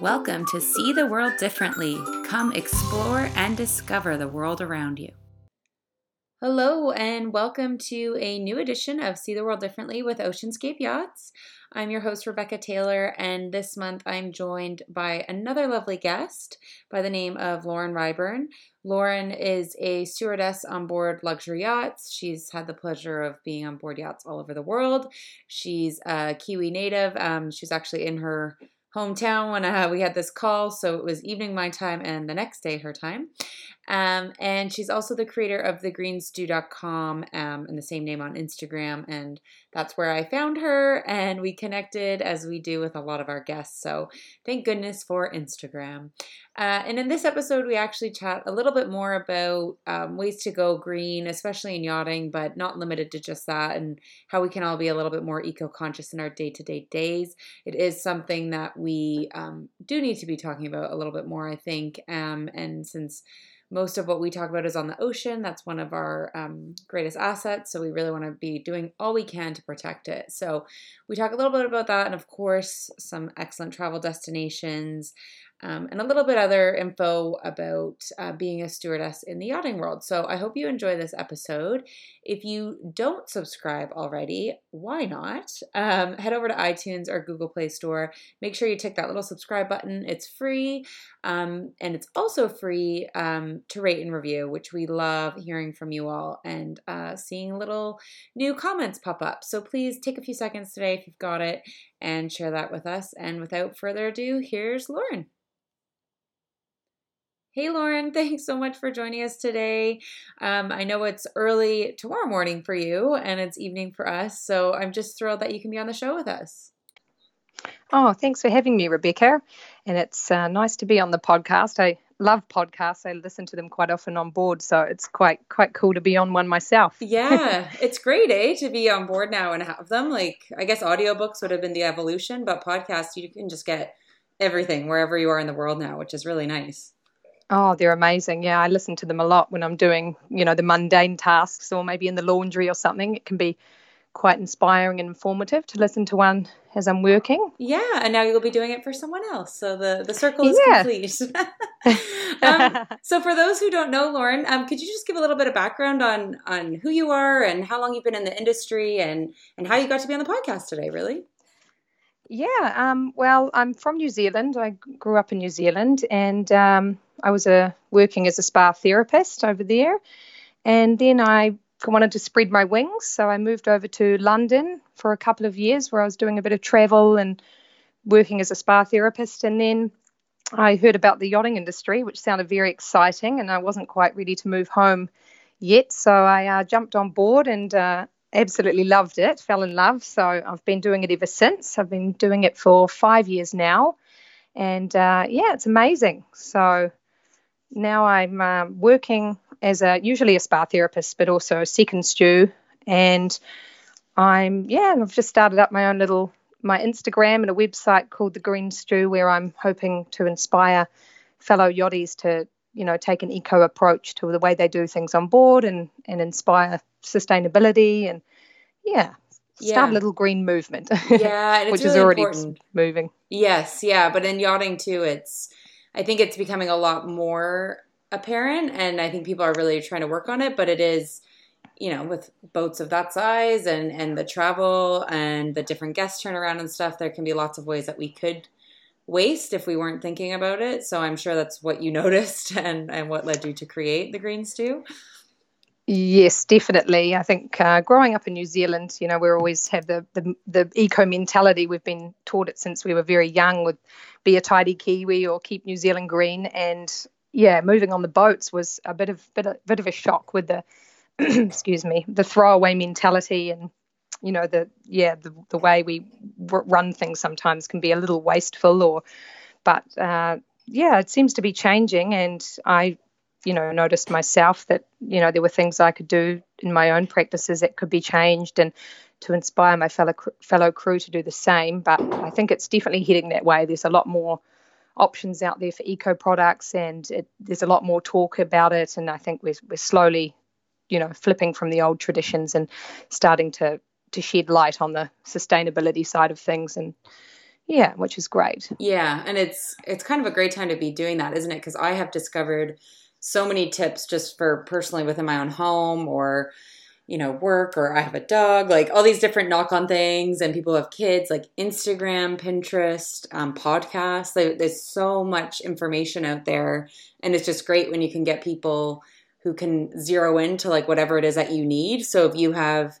Welcome to See the World Differently. Come explore and discover the world around you. Hello, and welcome to a new edition of See the World Differently with Oceanscape Yachts. I'm your host, Rebecca Taylor, and this month I'm joined by another lovely guest by the name of Lauren Ryburn. Lauren is a stewardess on board luxury yachts. She's had the pleasure of being on board yachts all over the world. She's a Kiwi native. Um, she's actually in her hometown when uh, we had this call. So it was evening my time and the next day her time. Um, and she's also the creator of thegreenstew.com um, and the same name on Instagram. And that's where I found her and we connected as we do with a lot of our guests. So thank goodness for Instagram. Uh, and in this episode, we actually chat a little bit more about um, ways to go green, especially in yachting, but not limited to just that, and how we can all be a little bit more eco conscious in our day to day days. It is something that we um, do need to be talking about a little bit more, I think. Um, and since most of what we talk about is on the ocean. That's one of our um, greatest assets. So we really want to be doing all we can to protect it. So we talk a little bit about that, and of course, some excellent travel destinations um, and a little bit other info about uh, being a stewardess in the yachting world. So I hope you enjoy this episode. If you don't subscribe already, why not? Um, head over to iTunes or Google Play Store. Make sure you tick that little subscribe button. It's free, um, and it's also free um, to rate and review, which we love hearing from you all and uh, seeing little new comments pop up. So please take a few seconds today if you've got it and share that with us. And without further ado, here's Lauren. Hey, Lauren, thanks so much for joining us today. Um, I know it's early tomorrow morning for you and it's evening for us, so I'm just thrilled that you can be on the show with us. Oh, thanks for having me, Rebecca. And it's uh, nice to be on the podcast. I love podcasts. I listen to them quite often on board, so it's quite quite cool to be on one myself. yeah, it's great, eh, to be on board now and have them. Like, I guess audiobooks would have been the evolution, but podcasts you can just get everything wherever you are in the world now, which is really nice. Oh, they're amazing. Yeah, I listen to them a lot when I'm doing, you know, the mundane tasks or maybe in the laundry or something. It can be quite inspiring and informative to listen to one as I'm working. Yeah, and now you'll be doing it for someone else. So the, the circle is yeah. complete. um, so for those who don't know, Lauren, um, could you just give a little bit of background on on who you are and how long you've been in the industry and and how you got to be on the podcast today, really? Yeah, um, well, I'm from New Zealand. I grew up in New Zealand, and um, I was working as a spa therapist over there. And then I wanted to spread my wings, so I moved over to London for a couple of years, where I was doing a bit of travel and working as a spa therapist. And then I heard about the yachting industry, which sounded very exciting, and I wasn't quite ready to move home yet. So I uh, jumped on board and uh, absolutely loved it, fell in love. So I've been doing it ever since. I've been doing it for five years now. And uh, yeah, it's amazing. So now I'm uh, working as a usually a spa therapist, but also a second stew. And I'm, yeah, I've just started up my own little my Instagram and a website called The Green Stew, where I'm hoping to inspire fellow yachties to you know take an eco approach to the way they do things on board and and inspire sustainability and yeah start yeah. a little green movement yeah which really is already important. moving yes yeah but in yachting too it's i think it's becoming a lot more apparent and i think people are really trying to work on it but it is you know with boats of that size and and the travel and the different guest turnaround and stuff there can be lots of ways that we could waste if we weren't thinking about it. So I'm sure that's what you noticed and, and what led you to create the green stew. Yes, definitely. I think uh, growing up in New Zealand, you know, we always have the, the, the eco mentality. We've been taught it since we were very young. With be a tidy Kiwi or keep New Zealand green. And yeah, moving on the boats was a bit of bit of, bit of a shock with the excuse me the throwaway mentality and you know the yeah the, the way we run things sometimes can be a little wasteful or but uh, yeah it seems to be changing and i you know noticed myself that you know there were things i could do in my own practices that could be changed and to inspire my fellow fellow crew to do the same but i think it's definitely heading that way. There's a lot more options out there for eco products and it, there's a lot more talk about it and i think we're, we're slowly you know flipping from the old traditions and starting to to shed light on the sustainability side of things and yeah, which is great. Yeah, and it's it's kind of a great time to be doing that, isn't it? Because I have discovered so many tips just for personally within my own home or you know work or I have a dog, like all these different knock on things, and people have kids, like Instagram, Pinterest, um, podcasts. There's so much information out there, and it's just great when you can get people who can zero into like whatever it is that you need. So if you have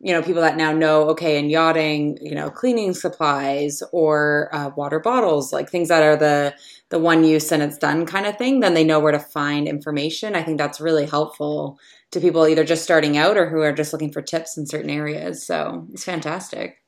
you know people that now know okay in yachting you know cleaning supplies or uh, water bottles like things that are the the one use and it's done kind of thing then they know where to find information. I think that's really helpful to people either just starting out or who are just looking for tips in certain areas. So it's fantastic.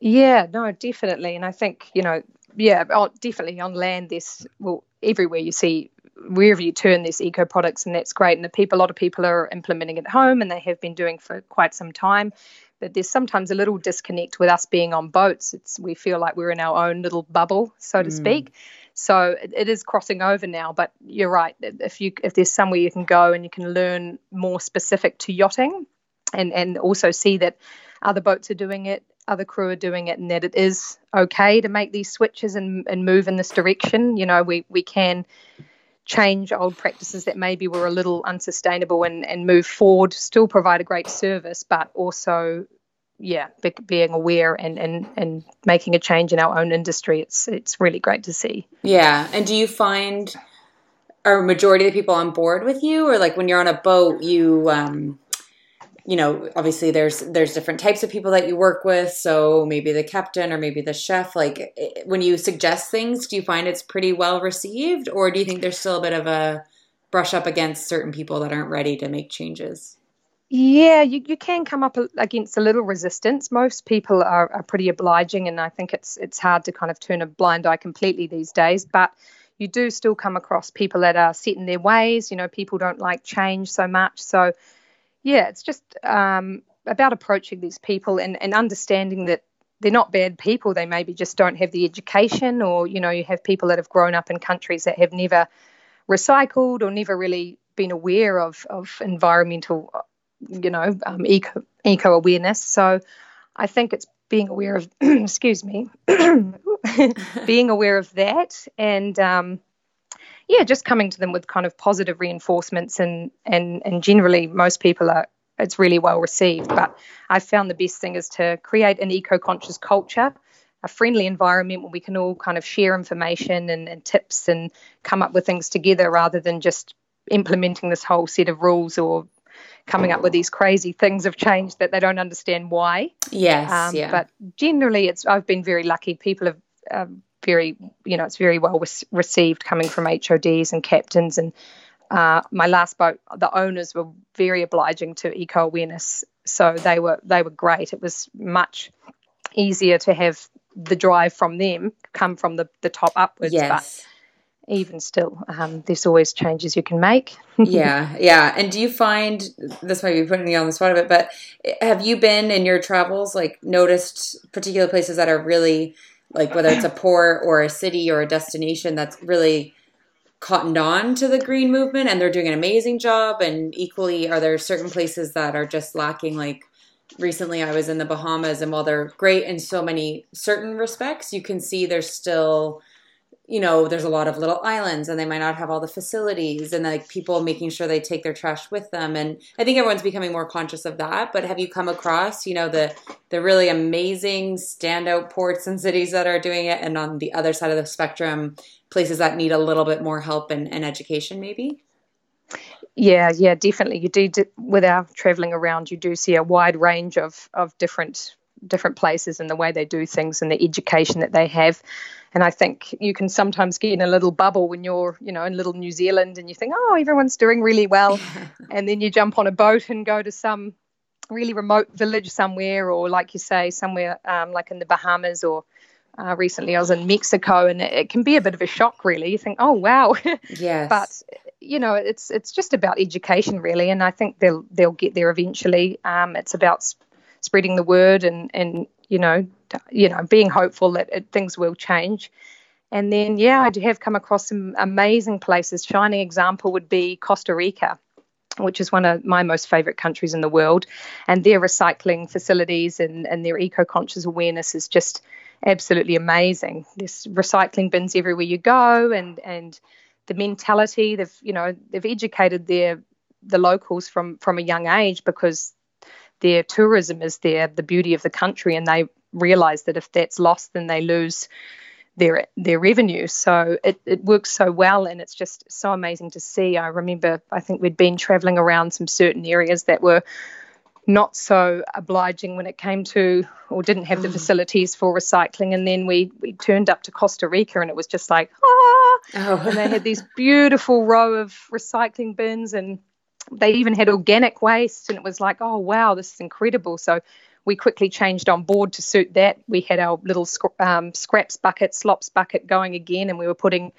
Yeah no definitely. And i think you know yeah definitely on land this well everywhere you see wherever you turn these eco products and that's great. And the people a lot of people are implementing it at home and they have been doing for quite some time. But there's sometimes a little disconnect with us being on boats. It's we feel like we're in our own little bubble so to mm. speak. So it, it is crossing over now but you're right. If you if there's somewhere you can go and you can learn more specific to yachting and and also see that other boats are doing it other crew are doing it and that it is okay to make these switches and, and move in this direction. You know we we can change old practices that maybe were a little unsustainable and, and move forward, still provide a great service, but also, yeah, be, being aware and, and, and making a change in our own industry. It's, it's really great to see. Yeah. And do you find, are majority of the people on board with you or like when you're on a boat, you, um, you know obviously there's there's different types of people that you work with. So maybe the captain or maybe the chef like when you suggest things do you find it's pretty well received? Or do you think there's still a bit of a brush up against certain people that aren't ready to make changes? Yeah you, you can come up against a little resistance. Most people are, are pretty obliging and i think it's it's hard to kind of turn a blind eye completely these days. But you do still come across people that are set in their ways. You know people don't like change so much. So yeah, it's just um, about approaching these people and, and understanding that they're not bad people. They maybe just don't have the education, or you know, you have people that have grown up in countries that have never recycled or never really been aware of of environmental, you know, um, eco eco awareness. So, I think it's being aware of, excuse me, being aware of that and um, yeah, just coming to them with kind of positive reinforcements and and and generally most people are it's really well received. But I found the best thing is to create an eco-conscious culture, a friendly environment where we can all kind of share information and, and tips and come up with things together rather than just implementing this whole set of rules or coming up with these crazy things of change that they don't understand why. Yes, um, yeah. But generally, it's I've been very lucky. People have um, very, you know, it's very well received coming from HODs and captains. And uh, my last boat, the owners were very obliging to eco awareness, so they were they were great. It was much easier to have the drive from them come from the the top upwards. Yes. But even still, um, there's always changes you can make. yeah, yeah. And do you find this might be putting you on the spot a bit, but have you been in your travels like noticed particular places that are really like whether it's a port or a city or a destination that's really cottoned on to the green movement and they're doing an amazing job. And equally are there certain places that are just lacking? Like recently I was in the Bahamas and while they're great in so many certain respects you can see there's still you know, there's a lot of little islands and they might not have all the facilities and like people making sure they take their trash with them. And I think everyone's becoming more conscious of that. But have you come across, you know, the the really amazing standout ports and cities that are doing it and on the other side of the spectrum, places that need a little bit more help and, and education maybe? Yeah, yeah, definitely. You do without traveling around, you do see a wide range of of different different places and the way they do things and the education that they have. And I think you can sometimes get in a little bubble when you're, you know, in little New Zealand and you think, oh, everyone's doing really well. and then you jump on a boat and go to some really remote village somewhere, or like you say, somewhere um, like in the Bahamas or uh, recently I was in Mexico, and it, it, can be a bit of a shock, really. You think, oh wow, yes. but you know, it's it's just about education, really, and I think they'll they'll get there eventually. Um, it's about spreading the word and and you know you know being hopeful that it, things will change and then yeah i have come across some amazing places shining example would be costa rica which is one of my most favorite countries in the world. And their recycling facilities and, and their eco conscious awareness is just absolutely amazing. There's recycling bins everywhere you go, and, and the mentality they've you know they've educated their the locals from from a young age because their tourism is there the beauty of the country and they realize that if that's lost then they lose their their revenue. So it, it works so well, and it's just so amazing to see. I remember I think we'd been traveling around some certain areas that were not so obliging when it came to or didn't have the mm. facilities for recycling and then we we turned up to Costa Rica and it was just like ah oh. and they had these beautiful row of recycling bins and they even had organic waste and it was like oh wow this is incredible so we quickly changed on board to suit that. We had our little um, scraps bucket, slops bucket going again, and we were putting,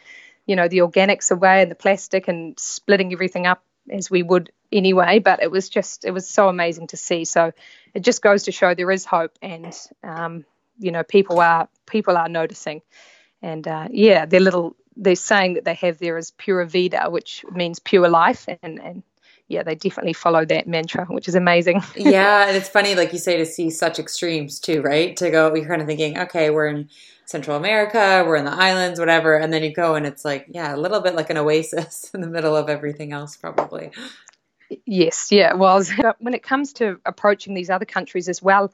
you know, the organics away and the plastic and splitting everything up as we would anyway. But it was just, it was so amazing to see. So it just goes to show there is hope, and um, you know, people are people are noticing, and uh, yeah, their little they're saying that they have there is pura vida, which means pure life, and and yeah, they definitely follow that mantra, which is amazing. yeah, and it's funny, like you say, to see such extremes too, right? To go, you're kind of thinking, okay, we're in Central America, we're in the islands, whatever, and then you go and it's like, yeah, a little bit like an oasis in the middle of everything else, probably. Yes, yeah. Well, when it comes to approaching these other countries as well,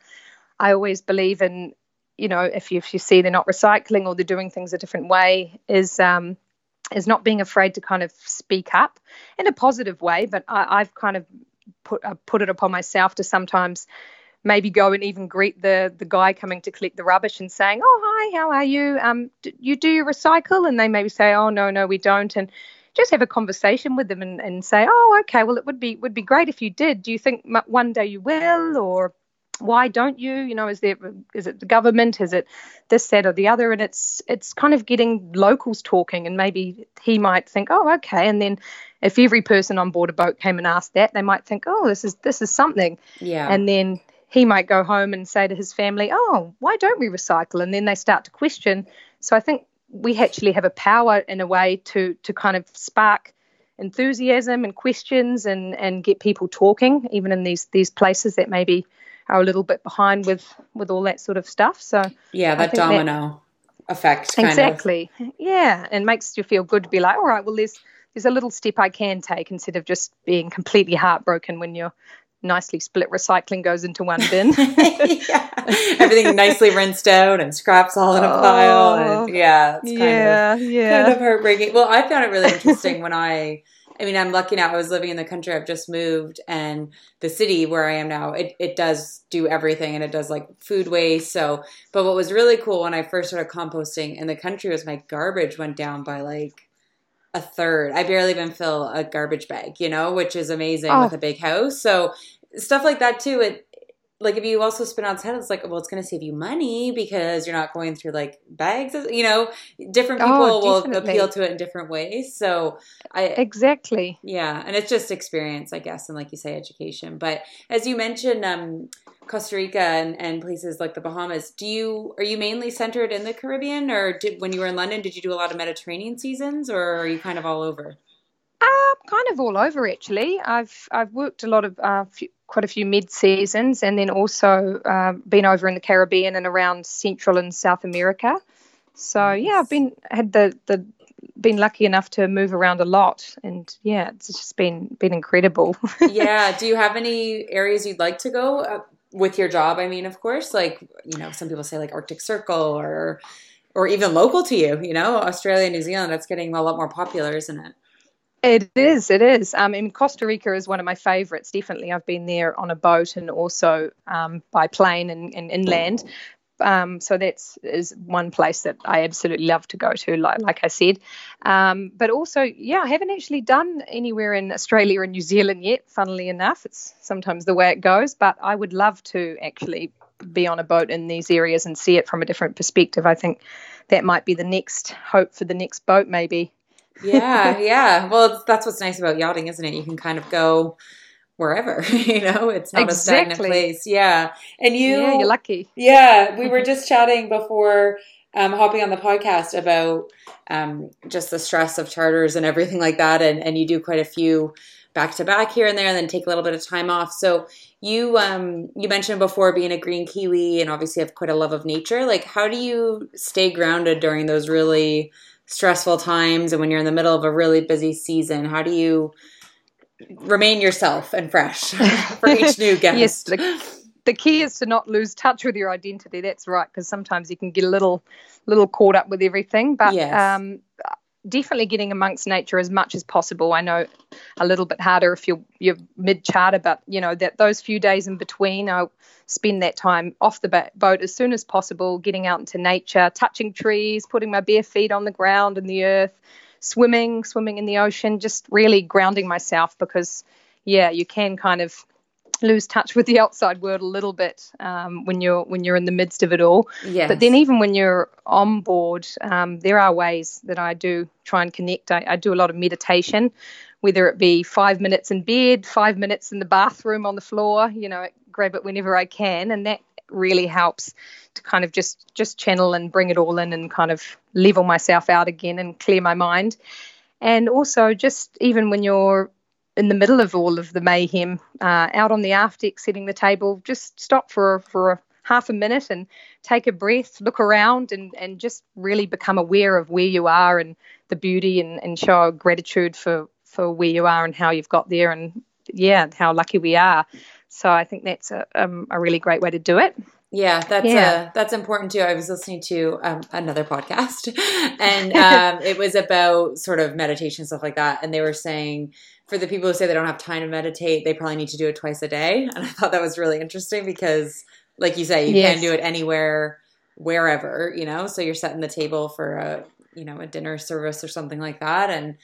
I always believe in, you know, if you, if you see they're not recycling or they're doing things a different way, is um, is not being afraid to kind of speak up in a positive way. But I, have kind of put uh, put it upon myself to sometimes maybe go and even greet the the guy coming to collect the rubbish and saying, "Oh, hi, how are you? Um, do you do you recycle?" And they maybe say, "Oh, no, no, we don't." And just have a conversation with them and, and say, "Oh, okay, well, it would be would be great if you did. Do you think one day you will?" Or why don't you you know is there is it the government? Is it this that or the other? And it's it's kind of getting locals talking and maybe he might think oh okay. And then if every person on board a boat came and asked that they might think oh this is this is something. Yeah. And then he might go home and say to his family oh why don't we recycle? And then they start to question. So i think we actually have a power in a way to to kind of spark enthusiasm and questions and and get people talking even in these these places that maybe are a little bit behind with with all that sort of stuff. So yeah, that domino that, effect. exactly. Of. Yeah, and makes you feel good to be like, all right, well, there's there's a little step I can take instead of just being completely heartbroken when you're nicely split recycling goes into one bin. yeah. Everything nicely rinsed out and scraps all in a pile. And oh, yeah, it's kind yeah, of yeah. kind of heartbreaking. Well, I found it really interesting when I I mean, I'm lucky now. I was living in the country. I've just moved, and the city where I am now, it, it does do everything, and it does like food waste. So, but what was really cool when I first started composting in the country was my garbage went down by like a third. I barely even fill a garbage bag, you know, which is amazing oh. with a big house. So stuff like that too. It like if you also spin outside, it's like, well, it's going to save you money because you're not going through like bags. You know, different oh, people oh, will appeal to it in different ways. So I exactly, yeah, and it's just experience, I guess, and like you say, education. But as you mentioned, um, Costa Rica and, and places like the Bahamas, do you are you mainly centered in the Caribbean, or did when you were in London, did you do a lot of Mediterranean seasons, or are you kind of all over? Uh, kind of all over actually. I've I've worked a lot of uh, few, quite a few Med seasons, and then also uh, been over in the Caribbean and around Central and South America. So yeah, I've been had the the been lucky enough to move around a lot, and yeah, it's just been been incredible. yeah. Do you have any areas you'd like to go uh, with your job? I mean, of course, like you know, some people say like Arctic Circle or or even local to you. You know, Australia, New Zealand. That's getting a lot more popular, isn't it? It is. It is. Um, in Costa Rica is one of my favourites. Definitely, I've been there on a boat and also um, by plane and, and inland. Um, so that's is one place that I absolutely love to go to. Like, like I said, um, but also, yeah, I haven't actually done anywhere in Australia and New Zealand yet. Funnily enough, it's sometimes the way it goes. But I would love to actually be on a boat in these areas and see it from a different perspective. I think that might be the next hope for the next boat, maybe yeah, yeah. Well, that's what's nice about yachting, isn't it? You can kind of go wherever, you know, it's not exactly. a stagnant place. Yeah. And you, yeah, you're lucky. Yeah. We were just chatting before um, hopping on the podcast about um, just the stress of charters and everything like that. And, and you do quite a few back to back here and there and then take a little bit of time off. So you um you mentioned before being a green kiwi and obviously have quite a love of nature. Like how do you stay grounded during those really stressful times and when you're in the middle of a really busy season? How do you remain yourself and fresh for each new guest? yes, the, the key is to not lose touch with your identity. That's right, because sometimes you can get a little little caught up with everything. But yes. um, definitely getting amongst nature as much as possible. I know a little bit harder if you're you're mid charter, but you know that those few days in between, I'll spend that time off the boat as soon as possible, getting out into nature, touching trees, putting my bare feet on the ground and the earth, swimming, swimming in the ocean, just really grounding myself because yeah, you can kind of lose touch with the outside world a little bit um, when you're when you're in the midst of it all. Yes. But then even when you're on board, um, there are ways that I do try and connect. I, I, do a lot of meditation, whether it be five minutes in bed, five minutes in the bathroom on the floor. You know, grab it whenever I can, and that really helps to kind of just just channel and bring it all in and kind of level myself out again and clear my mind. And also, just even when you're in the middle of all of the mayhem, uh, out on the aft deck setting the table, just stop for for a half a minute and take a breath, look around, and and just really become aware of where you are and the beauty, and and show gratitude for for where you are and how you've got there, and yeah, how lucky we are. So I think that's a um, a really great way to do it. Yeah, that's yeah. Uh, that's important too. I was listening to um, another podcast, and um, it was about sort of meditation stuff like that, and they were saying for the people who say they don't have time to meditate, they probably need to do it twice a day. And I thought that was really interesting because, like you say, you yes. can do it anywhere, wherever, you know. So you're setting the table for a, you know, a dinner service or something like that, and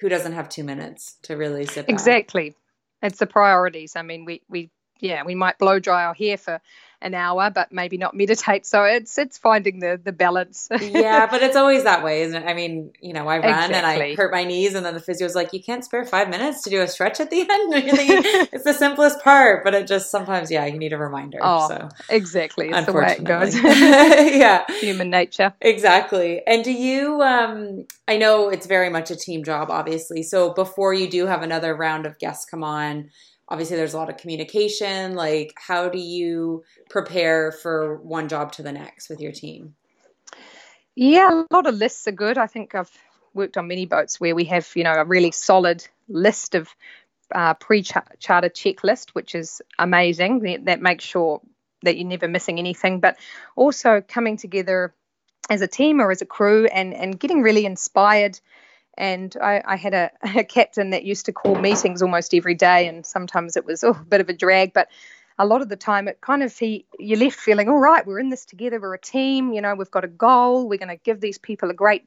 who doesn't have two minutes to really sit? Exactly, it's the priorities. I mean, we we yeah, we might blow dry our hair for an hour, but maybe not meditate. So it's it's finding the the balance. yeah, but it's always that way, isn't it? I mean, you know, I run exactly. and I hurt my knees, and then the physio's like, "You can't spare five minutes to do a stretch at the end." Thinking, it's the simplest part, but it just sometimes, yeah, you need a reminder. Oh, so exactly, it's the way it goes. yeah, human nature. Exactly. And do you? um I know it's very much a team job, obviously. So before you do have another round of guests come on obviously there's a lot of communication like how do you prepare for one job to the next with your team? Yeah a lot of lists are good. I think i've worked on many boats where we have you know a really solid list of uh, pre-charter checklist which is amazing. That makes sure that you're never missing anything. But also coming together as a team or as a crew and and getting really inspired and I, I had a, a, captain that used to call meetings almost every day, and sometimes it was oh, a bit of a drag, but a lot of the time it kind of he you left feeling all right, we're in this together, we're a team, you know, we've got a goal, we're going to give these people a great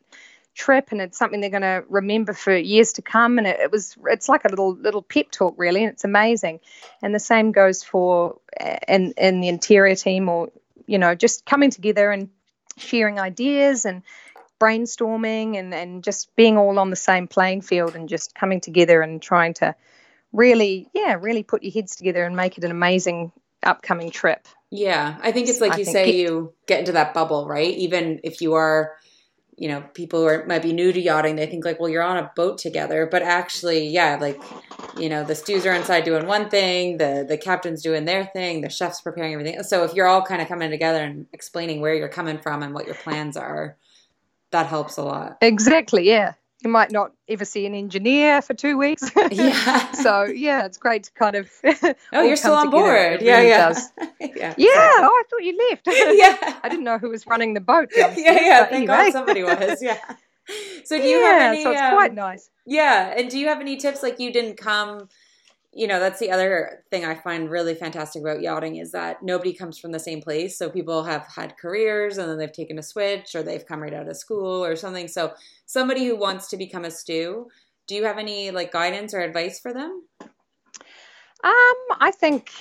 trip, and it's something they're going to remember for years to come, and it, it was it's like a little little pep talk really, and it's amazing, and the same goes for uh, in in the interior team or you know just coming together and sharing ideas and brainstorming and, and just being all on the same playing field and just coming together and trying to really, yeah, really put your heads together and make it an amazing upcoming trip. Yeah, I think it's like I you say, you get into that bubble, right? Even if you are, you know, people who are, might be new to yachting, they think like, well, you're on a boat together, but actually, yeah, like, you know, the stews are inside doing one thing, the the captain's doing their thing, the chef's preparing everything. So if you're all kind of coming together and explaining where you're coming from and what your plans are, that helps a lot. Exactly. Yeah. You might not ever see an engineer for two weeks. Yeah. so yeah, it's great to kind of. oh, you're still on board. Yeah, yeah. yeah. Yeah. Oh, I thought you left. yeah. I didn't know who was running the boat. Yeah, yeah. Thank anyway. God somebody was. Yeah. So do you yeah, have any? So it's um, quite nice. Yeah, and do you have any tips? Like you didn't come you know that's the other thing i find really fantastic about yachting is that nobody comes from the same place. So people have had careers and then they've taken a switch or they've come right out of school or something. So somebody who wants to become a stew do you have any like guidance or advice for them? Um i think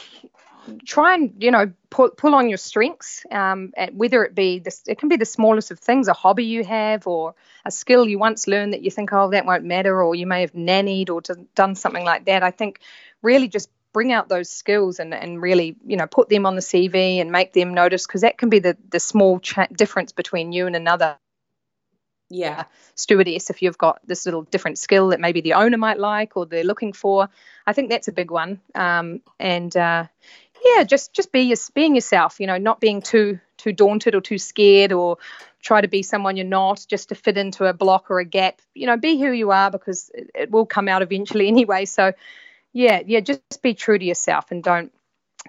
try and you know pull, pull on your strengths um, whether it be this it can be the smallest of things a hobby you have or a skill you once learned that you think oh that won't matter or you may have nannied or done something like that i think really just bring out those skills and, and really you know put them on the cv and make them notice because that can be the, the small cha- difference between you and another yeah stewardess if you've got this little different skill that maybe the owner might like or they're looking for. I think that's a big one. Um, and uh, yeah, just just be your, being yourself. You know, not being too too daunted or too scared or try to be someone you're not just to fit into a block or a gap. You know, be who you are because it, it will come out eventually anyway. So yeah, yeah, just be true to yourself and don't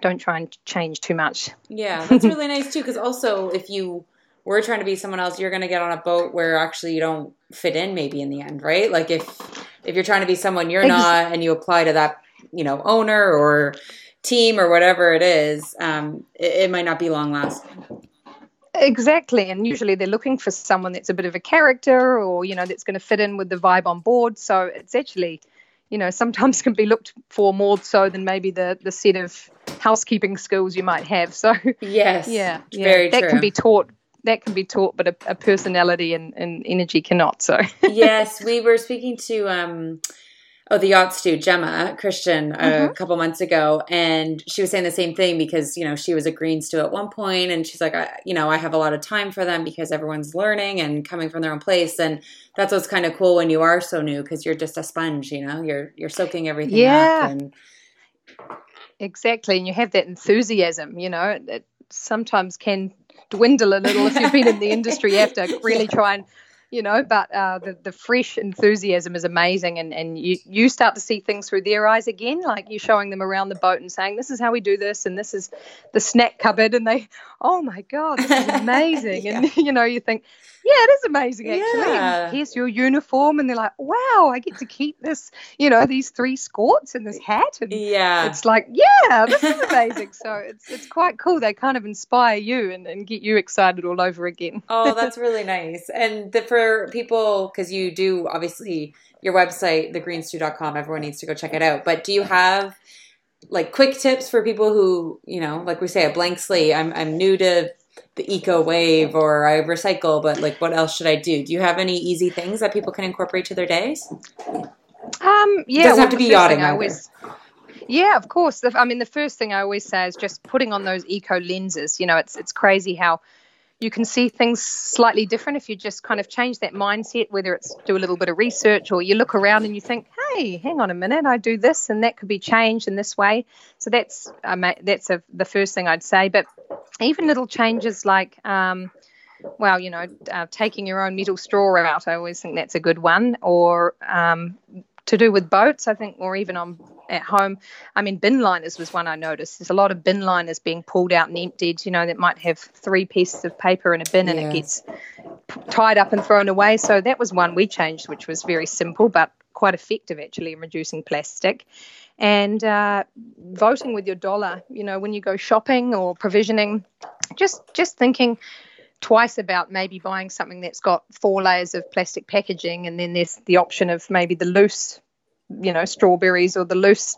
don't try and change too much. Yeah, that's really nice too. Because also, if you were trying to be someone else, you're going to get on a boat where actually you don't fit in. Maybe in the end, right? Like if if you're trying to be someone you're not, and you apply to that, you know, owner or team or whatever it is, um, it, it might not be long lasting. Exactly, and usually they're looking for someone that's a bit of a character, or you know, that's going to fit in with the vibe on board. So it's actually you know, sometimes can be looked for more so than maybe the the set of housekeeping skills you might have. So yes, yeah, yeah that true. can be taught. That can be taught, but a, a personality and, and energy cannot. So yes, we were speaking to um, oh the yacht stew Gemma Christian mm-hmm. a couple months ago, and she was saying the same thing because you know she was a green stew at one point, and she's like, I, you know, I have a lot of time for them because everyone's learning and coming from their own place, and that's what's kind of cool when you are so new because you're just a sponge, you know, you're you're soaking everything yeah. up and. Exactly, and you have that enthusiasm. You know, it sometimes can dwindle a little if you've been in the industry. You have to really try and you know, but uh, the, the fresh enthusiasm is amazing. And, and you, you start to see things through their eyes again, like you're showing them around the boat and saying, this is how we do this, and this is the snack cupboard. And they, oh my God, this is amazing. yeah. And, you know, you think, yeah, it is amazing actually. Yeah. here's your uniform, and they're like, wow, I get to keep this, you know, these three skorts and this hat, and yeah, it's like, yeah, this is amazing. so it's it's quite cool. They kind of inspire you and, and get you excited all over again. oh, that's really nice. And the, for people, because you do obviously your website, thegreenstew.com, everyone needs to go check it out. But do you have like quick tips for people who, you know, like we say, a blank slate. I'm I'm new to the eco wave or I recycle, but like what else should I do? Do you have any easy things that people can incorporate to their days? Um, yeah, it doesn't well, have to be yachting. I always, yeah, of course. I mean, the first thing I always say is just putting on those eco lenses. You know, it's it's crazy how you can see things slightly different if you just kind of change that mindset, whether it's do a little bit of research or you look around and you think, hey, hang on a minute, I do this and that could be changed in this way. So that's um, that's a, the first thing I'd say. But even little changes like, um, well, you know, uh, taking your own metal straw out, I always think that's a good one. Or um, to do with boats, I think, or even on at home. I mean, bin liners was one I noticed. There's a lot of bin liners being pulled out and emptied. You know, that might have three pieces of paper in a bin, and it gets tied up and thrown away. So that was one we changed, which was very simple but quite effective actually in reducing plastic. And uh, voting with your dollar. You know, when you go shopping or provisioning, just just thinking twice about maybe buying something that's got four layers of plastic packaging and then there's the option of maybe the loose you know strawberries or the loose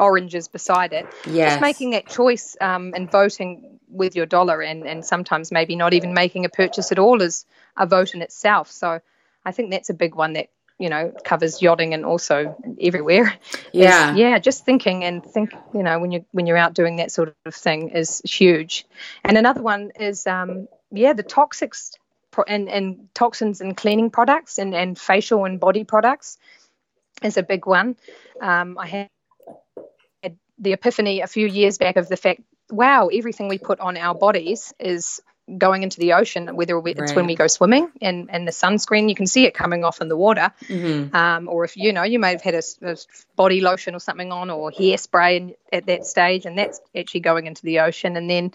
oranges beside it. Yes. just making that choice um, and voting with your dollar and, and sometimes maybe not even making a purchase at all is a vote in itself. So i think that's a big one that you know covers yachting and also everywhere. Yeah is, yeah. just thinking and think you know when you're when you're out doing that sort of thing is huge. And another one is um yeah the toxics and, and toxins and cleaning products and, and facial and body products is a big one. Um, I had, had the epiphany a few years back of the fact, wow, everything we put on our bodies is going into the ocean, whether it's right. when we go swimming and, and the sunscreen, you can see it coming off in the water. Mm-hmm. Um, or if you know, you may have had a, a body lotion or something on or hairspray at that stage, and that's actually going into the ocean. And then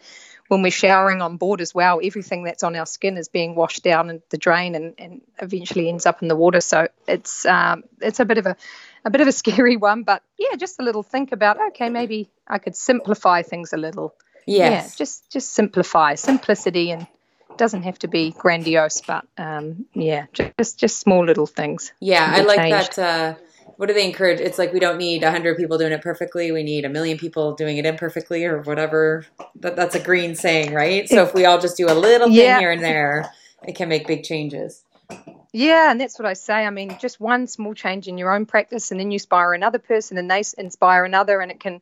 when we're showering on board as well, everything that's on our skin is being washed down in the drain and, and eventually ends up in the water. So it's um, it's a bit of a a bit of a scary one, but yeah, just a little think about okay, maybe I could simplify things a little. Yes. Yeah, just just simplify, simplicity, and doesn't have to be grandiose, but um, yeah, just just small little things. Yeah, I like changed. that. Uh what do they encourage? It's like we don't need a hundred people doing it perfectly. We need a million people doing it imperfectly, or whatever. That, that's a green saying, right? So if we all just do a little yeah. thing here and there, it can make big changes. Yeah, and that's what I say. I mean, just one small change in your own practice, and then you inspire another person, and they inspire another, and it can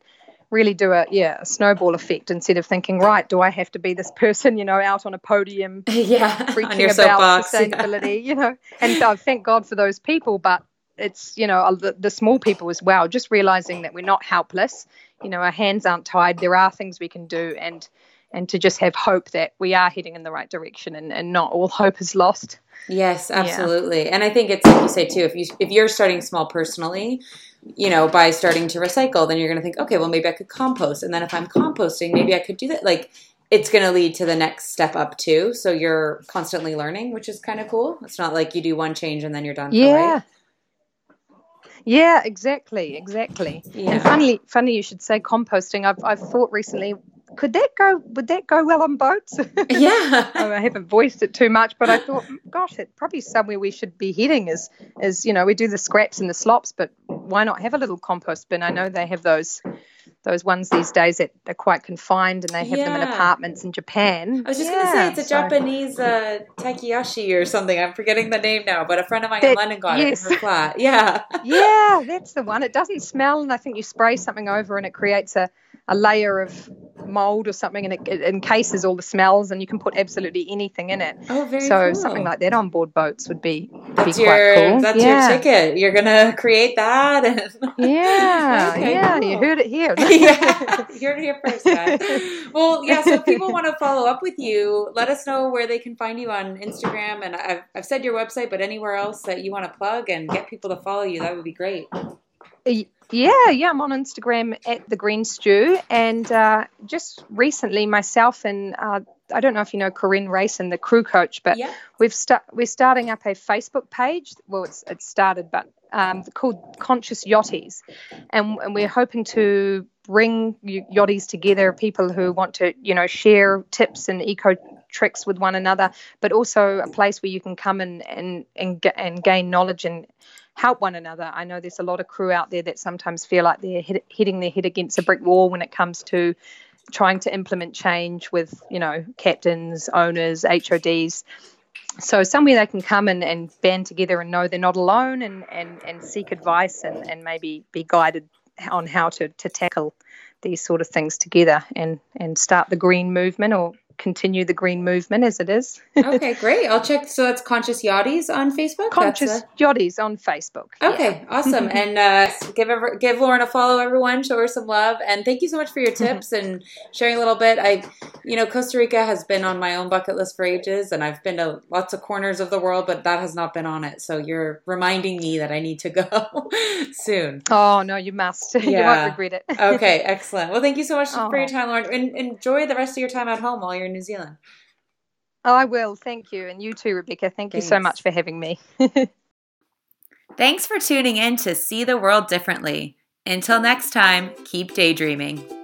really do a yeah a snowball effect instead of thinking right do I have to be this person you know out on a podium yeah preaching about sustainability yeah. you know and uh, thank God for those people but it's you know the, the small people as well just realizing that we're not helpless you know our hands aren't tied there are things we can do and and to just have hope that we are heading in the right direction and, and not all hope is lost. Yes, absolutely. Yeah. And I think it's like you say too, if you if you're starting small personally, you know, by starting to recycle, then you're gonna think, okay, well maybe I could compost. And then if I'm composting, maybe I could do that. Like it's going to lead to the next step up too. So you're constantly learning, which is kind of cool. It's not like you do one change and then you're done. Yeah. Yeah, exactly, exactly. Yeah. And funny, funny you should say composting. I've I've thought recently could that go would that go well on boats yeah oh, i haven't voiced it too much but i thought gosh it probably somewhere we should be heading is is you know we do the scraps and the slops but why not have a little compost bin i know they have those those ones these days that are quite confined and they have yeah. them in apartments in Japan. I was just yeah, going to say it's a so. Japanese uh, or something. I'm forgetting the name now, but a friend of mine that, in London got yes. it in her flat. Yeah. yeah, that's the one. It doesn't smell, and I think you spray something over and it creates a, a layer of mold or something and it, it, encases all the smells and you can put absolutely anything in it. Oh, very So cool. something like that on board boats would be, that's be your, quite cool. That's yeah. your ticket. You're going to create that. And... Yeah, okay, yeah, cool. you heard it here. yeah, you heard it here first, guys. well, yeah, so if people want to follow up with you, let us know where they can find you on Instagram. And I've, I've said your website, but anywhere else that you want to plug and get people to follow you, that would be great. Yeah, yeah, I'm on Instagram at the Green Stew, and uh, just recently, myself and uh, I don't know if you know Corinne Rayson, the crew coach, but yeah. we've sta- we're starting up a Facebook page. Well, it's it's started, but um, called Conscious Yachties, and, and we're hoping to bring yachties together, people who want to you know share tips and eco tricks with one another, but also a place where you can come and and and, and gain knowledge and help one another. I know there's a lot of crew out there that sometimes feel like they're hit, hitting their head against a brick wall when it comes to trying to implement change with, you know, captains, owners, HODs. So somewhere they can come and, and band together and know they're not alone and, and, and seek advice and, and maybe be guided on how to, to tackle these sort of things together and, and start the green movement or continue the green movement as it is. okay, great. I'll check. So that's Conscious Yachties on Facebook. Conscious a... Yachties on Facebook. Okay, yeah. awesome. and uh, give ever, give Lauren a follow, everyone. Show her some love, and thank you so much for your tips and sharing a little bit. I, you know, Costa Rica has been on my own bucket list for ages, and I've been to lots of corners of the world, but that has not been on it. So you're reminding me that I need to go soon. Oh no, you must. Yeah. you won't regret it. okay, excellent. Well, thank you so much oh. for your time, Lauren, and enjoy the rest of your time at home while you're in New Zealand. Oh, I will. Thank you. And you too, Rebecca. Thank Thanks. you so much for having me. Thanks for tuning in to See the World Differently. Until next time, keep daydreaming.